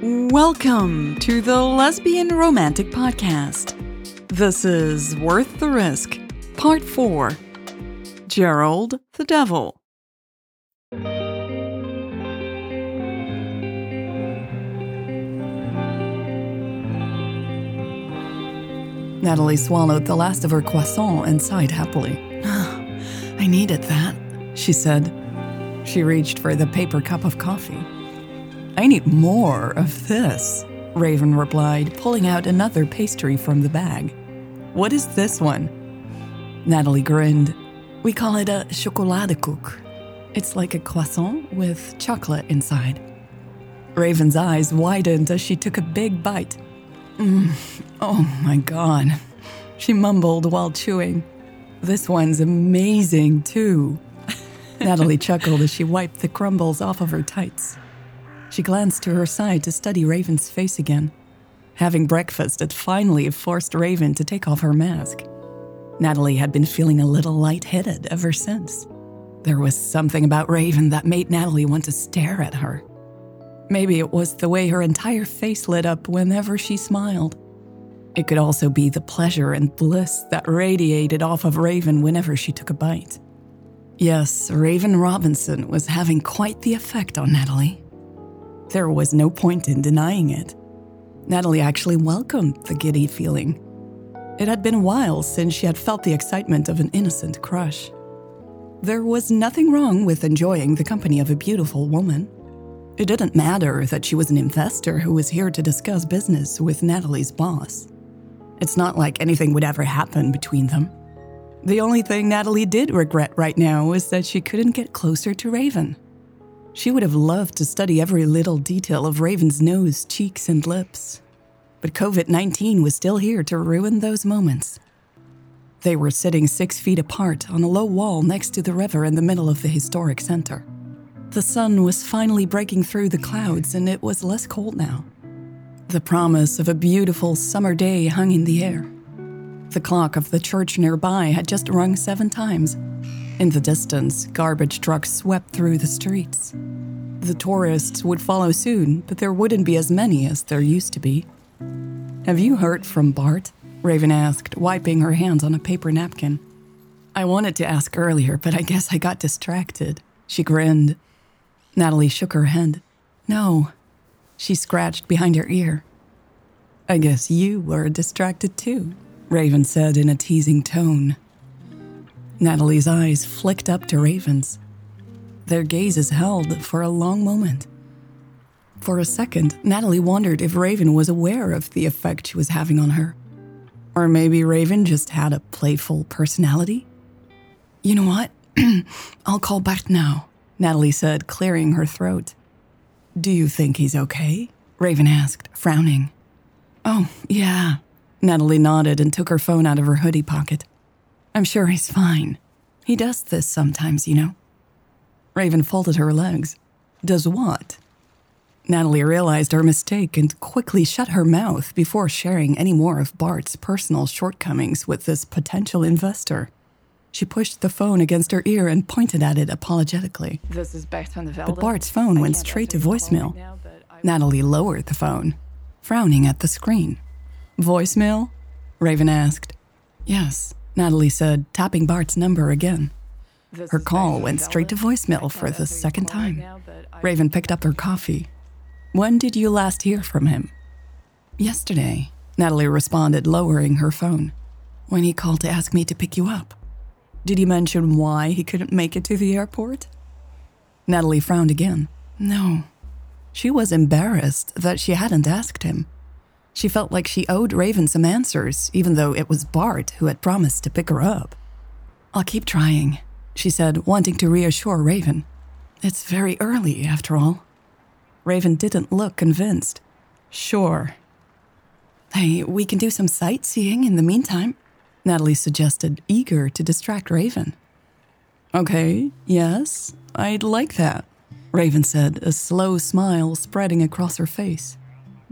Welcome to the Lesbian Romantic Podcast. This is Worth the Risk, Part 4 Gerald the Devil. Nathalie swallowed the last of her croissant and sighed happily. I needed that, she said. She reached for the paper cup of coffee. I need more of this, Raven replied, pulling out another pastry from the bag. What is this one? Nathalie grinned. We call it a chocoladekoek. It's like a croissant with chocolate inside. Raven's eyes widened as she took a big bite. Mm, oh my god, she mumbled while chewing. This one's amazing, too. Nathalie chuckled as she wiped the crumbles off of her tights. She glanced to her side to study Raven's face again. Having breakfast had finally forced Raven to take off her mask. Nathalie had been feeling a little lightheaded ever since. There was something about Raven that made Nathalie want to stare at her. Maybe it was the way her entire face lit up whenever she smiled. It could also be the pleasure and bliss that radiated off of Raven whenever she took a bite. Yes, Raven Robinson was having quite the effect on Nathalie. There was no point in denying it. Nathalie actually welcomed the giddy feeling. It had been a while since she had felt the excitement of an innocent crush. There was nothing wrong with enjoying the company of a beautiful woman. It didn't matter that she was an investor who was here to discuss business with Nathalie's boss. It's not like anything would ever happen between them. The only thing Nathalie did regret right now was that she couldn't get closer to Raven. She would have loved to study every little detail of Raven's nose, cheeks, and lips. But COVID 19 was still here to ruin those moments. They were sitting six feet apart on a low wall next to the river in the middle of the historic center. The sun was finally breaking through the clouds and it was less cold now. The promise of a beautiful summer day hung in the air. The clock of the church nearby had just rung seven times. In the distance, garbage trucks swept through the streets. The tourists would follow soon, but there wouldn't be as many as there used to be. Have you heard from Bart? Raven asked, wiping her hands on a paper napkin. I wanted to ask earlier, but I guess I got distracted. She grinned. Nathalie shook her head. No. She scratched behind her ear. I guess you were distracted too, Raven said in a teasing tone. Nathalie's eyes flicked up to Raven's. Their gazes held for a long moment. For a second, Nathalie wondered if Raven was aware of the effect she was having on her. Or maybe Raven just had a playful personality? You know what? I'll call back now, Nathalie said, clearing her throat. Do you think he's okay? Raven asked, frowning. Oh, yeah. Nathalie nodded and took her phone out of her hoodie pocket. I'm sure he's fine. He does this sometimes, you know. Raven folded her legs. Does what? Nathalie realized her mistake and quickly shut her mouth before sharing any more of Bart's personal shortcomings with this potential investor. She pushed the phone against her ear and pointed at it apologetically. This is Bart van der Velde. But Bart's phone I went straight to answer your call voicemail. right now, I- Nathalie lowered the phone, frowning at the screen. Voicemail? Raven asked. Yes, Nathalie said, tapping Bart's number again. Her call went straight to voicemail for the second time. Raven picked up her coffee. When did you last hear from him? Yesterday, Nathalie responded, lowering her phone. When he called to ask me to pick you up. Did he mention why he couldn't make it to the airport? Nathalie frowned again. No. She was embarrassed that she hadn't asked him. She felt like she owed Raven some answers, even though it was Bart who had promised to pick her up. I'll keep trying, she said, wanting to reassure Raven. It's very early, after all. Raven didn't look convinced. Sure. Hey, we can do some sightseeing in the meantime, Nathalie suggested, eager to distract Raven. Okay, yes, I'd like that, Raven said, a slow smile spreading across her face.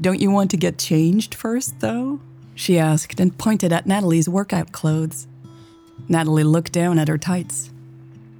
Don't you want to get changed first, though? She asked and pointed at Nathalie's workout clothes. Nathalie looked down at her tights.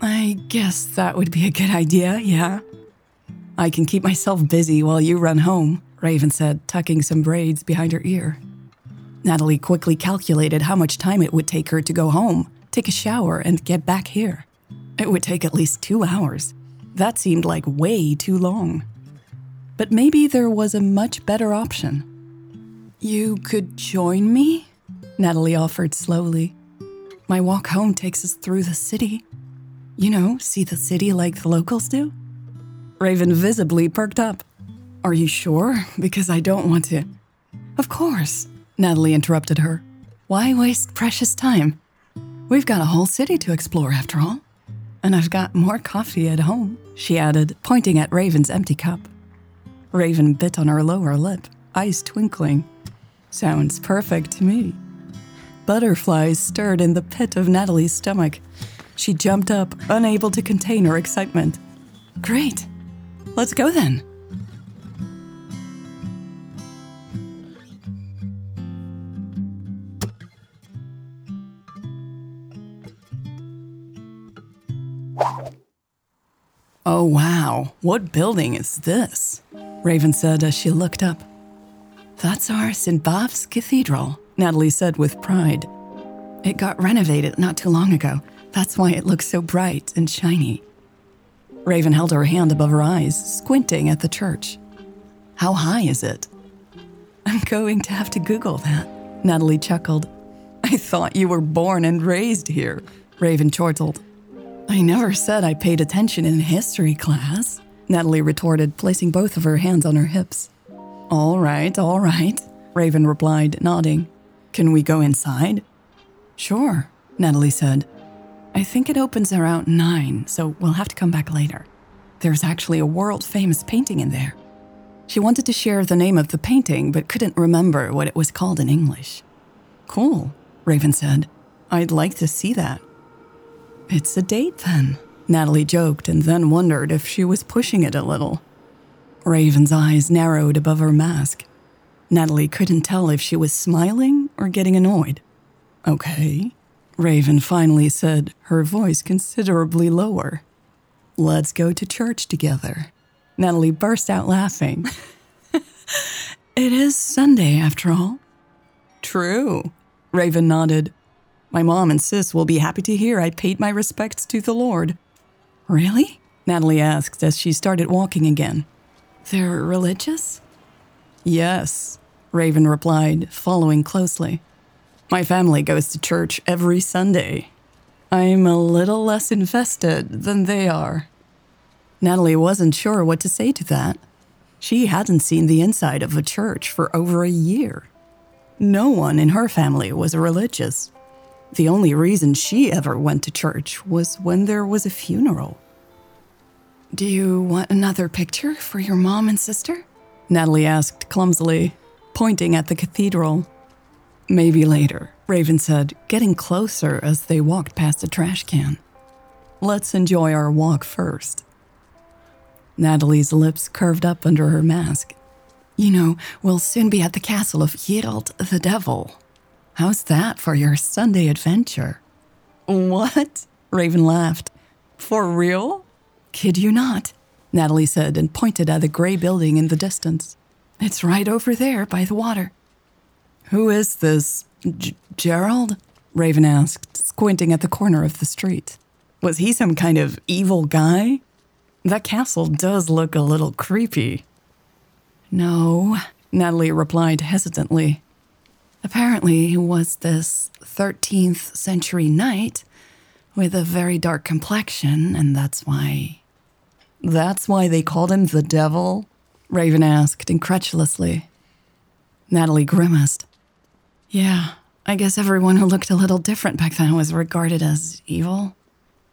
I guess that would be a good idea, yeah. I can keep myself busy while you run home, Raven said, tucking some braids behind her ear. Nathalie quickly calculated how much time it would take her to go home, take a shower, and get back here. It would take at least two hours. That seemed like way too long. But maybe there was a much better option. You could join me? Nathalie offered slowly. My walk home takes us through the city. You know, see the city like the locals do? Raven visibly perked up. Are you sure? Because I don't want to. Of course, Nathalie interrupted her. Why waste precious time? We've got a whole city to explore after all. And I've got more coffee at home, she added, pointing at Raven's empty cup. Raven bit on her lower lip, eyes twinkling. Sounds perfect to me. Butterflies stirred in the pit of Nathalie's stomach. She jumped up, unable to contain her excitement. Great. Let's go then. Oh, wow. What building is this? Raven said as she looked up. That's our St. Bavo's Cathedral, Nathalie said with pride. It got renovated not too long ago. That's why it looks so bright and shiny. Raven held her hand above her eyes, squinting at the church. How high is it? I'm going to have to Google that, Nathalie chuckled. I thought you were born and raised here, Raven chortled. I never said I paid attention in history class, Nathalie retorted, placing both of her hands on her hips. All right, all right, Raven replied, nodding. Can we go inside? Sure, Nathalie said. I think it opens around nine, so we'll have to come back later. There's actually a world famous painting in there. She wanted to share the name of the painting, but couldn't remember what it was called in English. Cool, Raven said. I'd like to see that. It's a date then, Nathalie joked and then wondered if she was pushing it a little. Raven's eyes narrowed above her mask. Nathalie couldn't tell if she was smiling or getting annoyed. Okay, Raven finally said, her voice considerably lower. Let's go to church together. Nathalie burst out laughing. it is Sunday, after all. True, Raven nodded. My mom and sis will be happy to hear I paid my respects to the Lord. Really? Nathalie asked as she started walking again. They're religious? Yes, Raven replied, following closely. My family goes to church every Sunday. I'm a little less invested than they are. Nathalie wasn't sure what to say to that. She hadn't seen the inside of a church for over a year. No one in her family was religious. The only reason she ever went to church was when there was a funeral. Do you want another picture for your mom and sister? Nathalie asked clumsily, pointing at the cathedral. Maybe later, Raven said, getting closer as they walked past a trash can. Let's enjoy our walk first. Nathalie's lips curved up under her mask. You know, we'll soon be at the castle of Gerald the Devil. How's that for your Sunday adventure? What? Raven laughed. For real? Kid you not, Nathalie said and pointed at a gray building in the distance. It's right over there by the water. Who is this G- Gerald? Raven asked, squinting at the corner of the street. Was he some kind of evil guy? That castle does look a little creepy. No, Nathalie replied hesitantly. Apparently, he was this 13th century knight with a very dark complexion, and that's why. That's why they called him the devil? Raven asked incredulously. Nathalie grimaced. Yeah, I guess everyone who looked a little different back then was regarded as evil.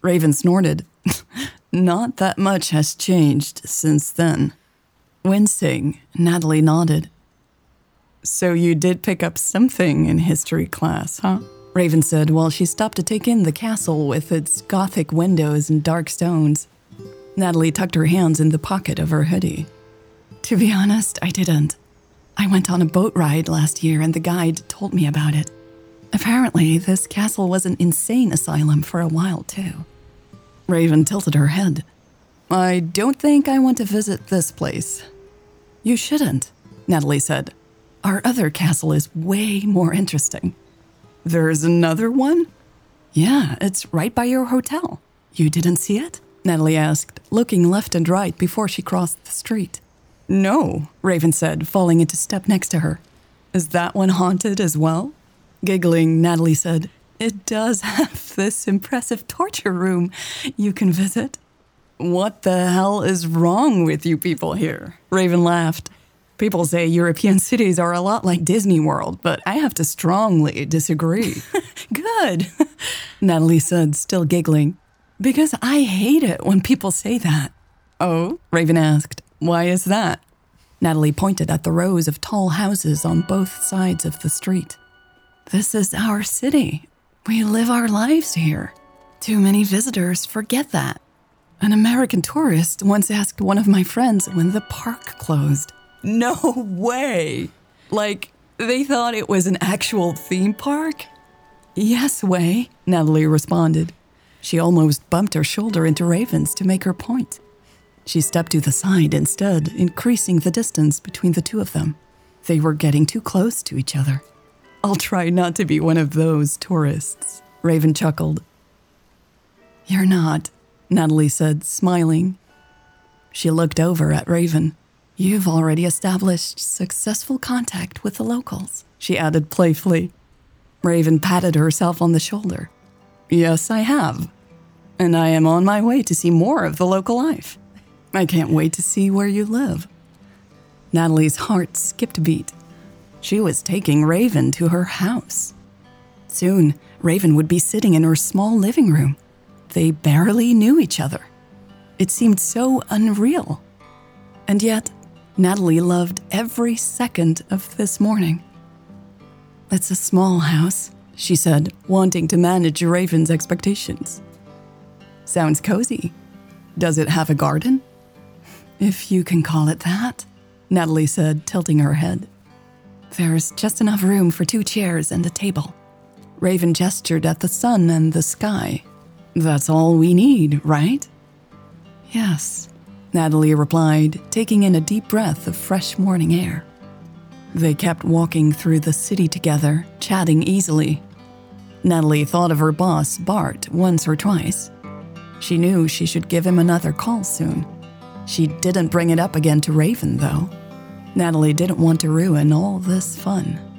Raven snorted. Not that much has changed since then. Wincing, Nathalie nodded. So you did pick up something in history class, huh? Raven said while she stopped to take in the castle with its gothic windows and dark stones. Nathalie tucked her hands in the pocket of her hoodie. To be honest, I didn't. I went on a boat ride last year and the guide told me about it. Apparently, this castle was an insane asylum for a while, too. Raven tilted her head. I don't think I want to visit this place. You shouldn't. Nathalie said. Our other castle is way more interesting. There's another one? Yeah, it's right by your hotel. You didn't see it? Nathalie asked, looking left and right before she crossed the street. No, Raven said, falling into step next to her. Is that one haunted as well? Giggling, Nathalie said, It does have this impressive torture room you can visit. What the hell is wrong with you people here? Raven laughed. People say European cities are a lot like Disney World, but I have to strongly disagree. Good, Nathalie said, still giggling. Because I hate it when people say that. Oh? Raven asked. Why is that? Nathalie pointed at the rows of tall houses on both sides of the street. This is our city. We live our lives here. Too many visitors forget that. An American tourist once asked one of my friends when the park closed. No way! Like, they thought it was an actual theme park? Yes, way, Nathalie responded. She almost bumped her shoulder into Raven's to make her point. She stepped to the side instead, increasing the distance between the two of them. They were getting too close to each other. I'll try not to be one of those tourists, Raven chuckled. You're not, Nathalie said, smiling. She looked over at Raven. You've already established successful contact with the locals, she added playfully. Raven patted herself on the shoulder. Yes, I have. And I am on my way to see more of the local life. I can't wait to see where you live. Nathalie's heart skipped a beat. She was taking Raven to her house. Soon, Raven would be sitting in her small living room. They barely knew each other. It seemed so unreal. And yet, Nathalie loved every second of this morning. It's a small house, she said, wanting to manage Raven's expectations. Sounds cozy. Does it have a garden? If you can call it that, Nathalie said, tilting her head. There's just enough room for two chairs and a table. Raven gestured at the sun and the sky. That's all we need, right? Yes, Nathalie replied, taking in a deep breath of fresh morning air. They kept walking through the city together, chatting easily. Nathalie thought of her boss, Bart, once or twice. She knew she should give him another call soon. She didn't bring it up again to Raven, though. Nathalie didn't want to ruin all this fun.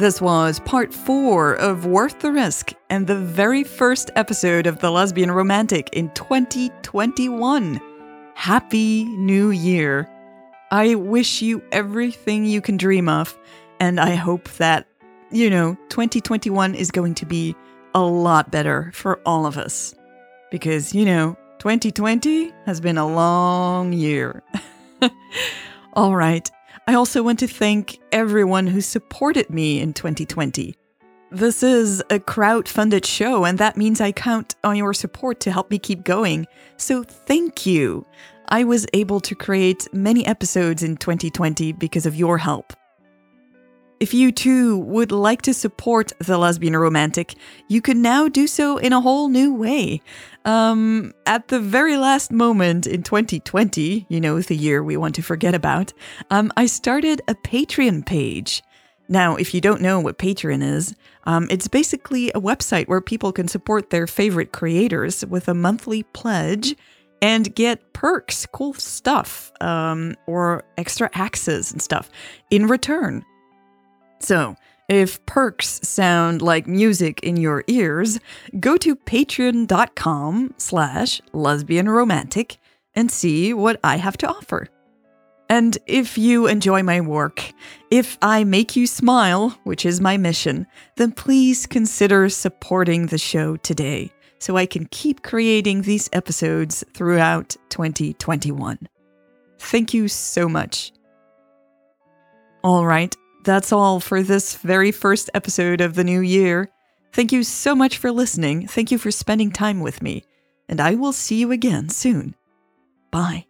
This was part four of Worth the Risk and the very first episode of The Lesbian Romantic in 2021. Happy New Year! I wish you everything you can dream of, and I hope that, you know, 2021 is going to be a lot better for all of us. Because, you know, 2020 has been a long year. all right. I also want to thank everyone who supported me in 2020. This is a crowd funded show, and that means I count on your support to help me keep going. So thank you. I was able to create many episodes in 2020 because of your help. If you too would like to support The Lesbian Romantic, you can now do so in a whole new way. Um, at the very last moment in 2020, you know, the year we want to forget about, um, I started a Patreon page. Now, if you don't know what Patreon is, um, it's basically a website where people can support their favorite creators with a monthly pledge and get perks, cool stuff, um, or extra access and stuff in return. So, if perks sound like music in your ears, go to patreon.com slash lesbianromantic and see what I have to offer. And if you enjoy my work, if I make you smile, which is my mission, then please consider supporting the show today so I can keep creating these episodes throughout 2021. Thank you so much. All right, that's all for this very first episode of the new year. Thank you so much for listening. Thank you for spending time with me. And I will see you again soon. Bye.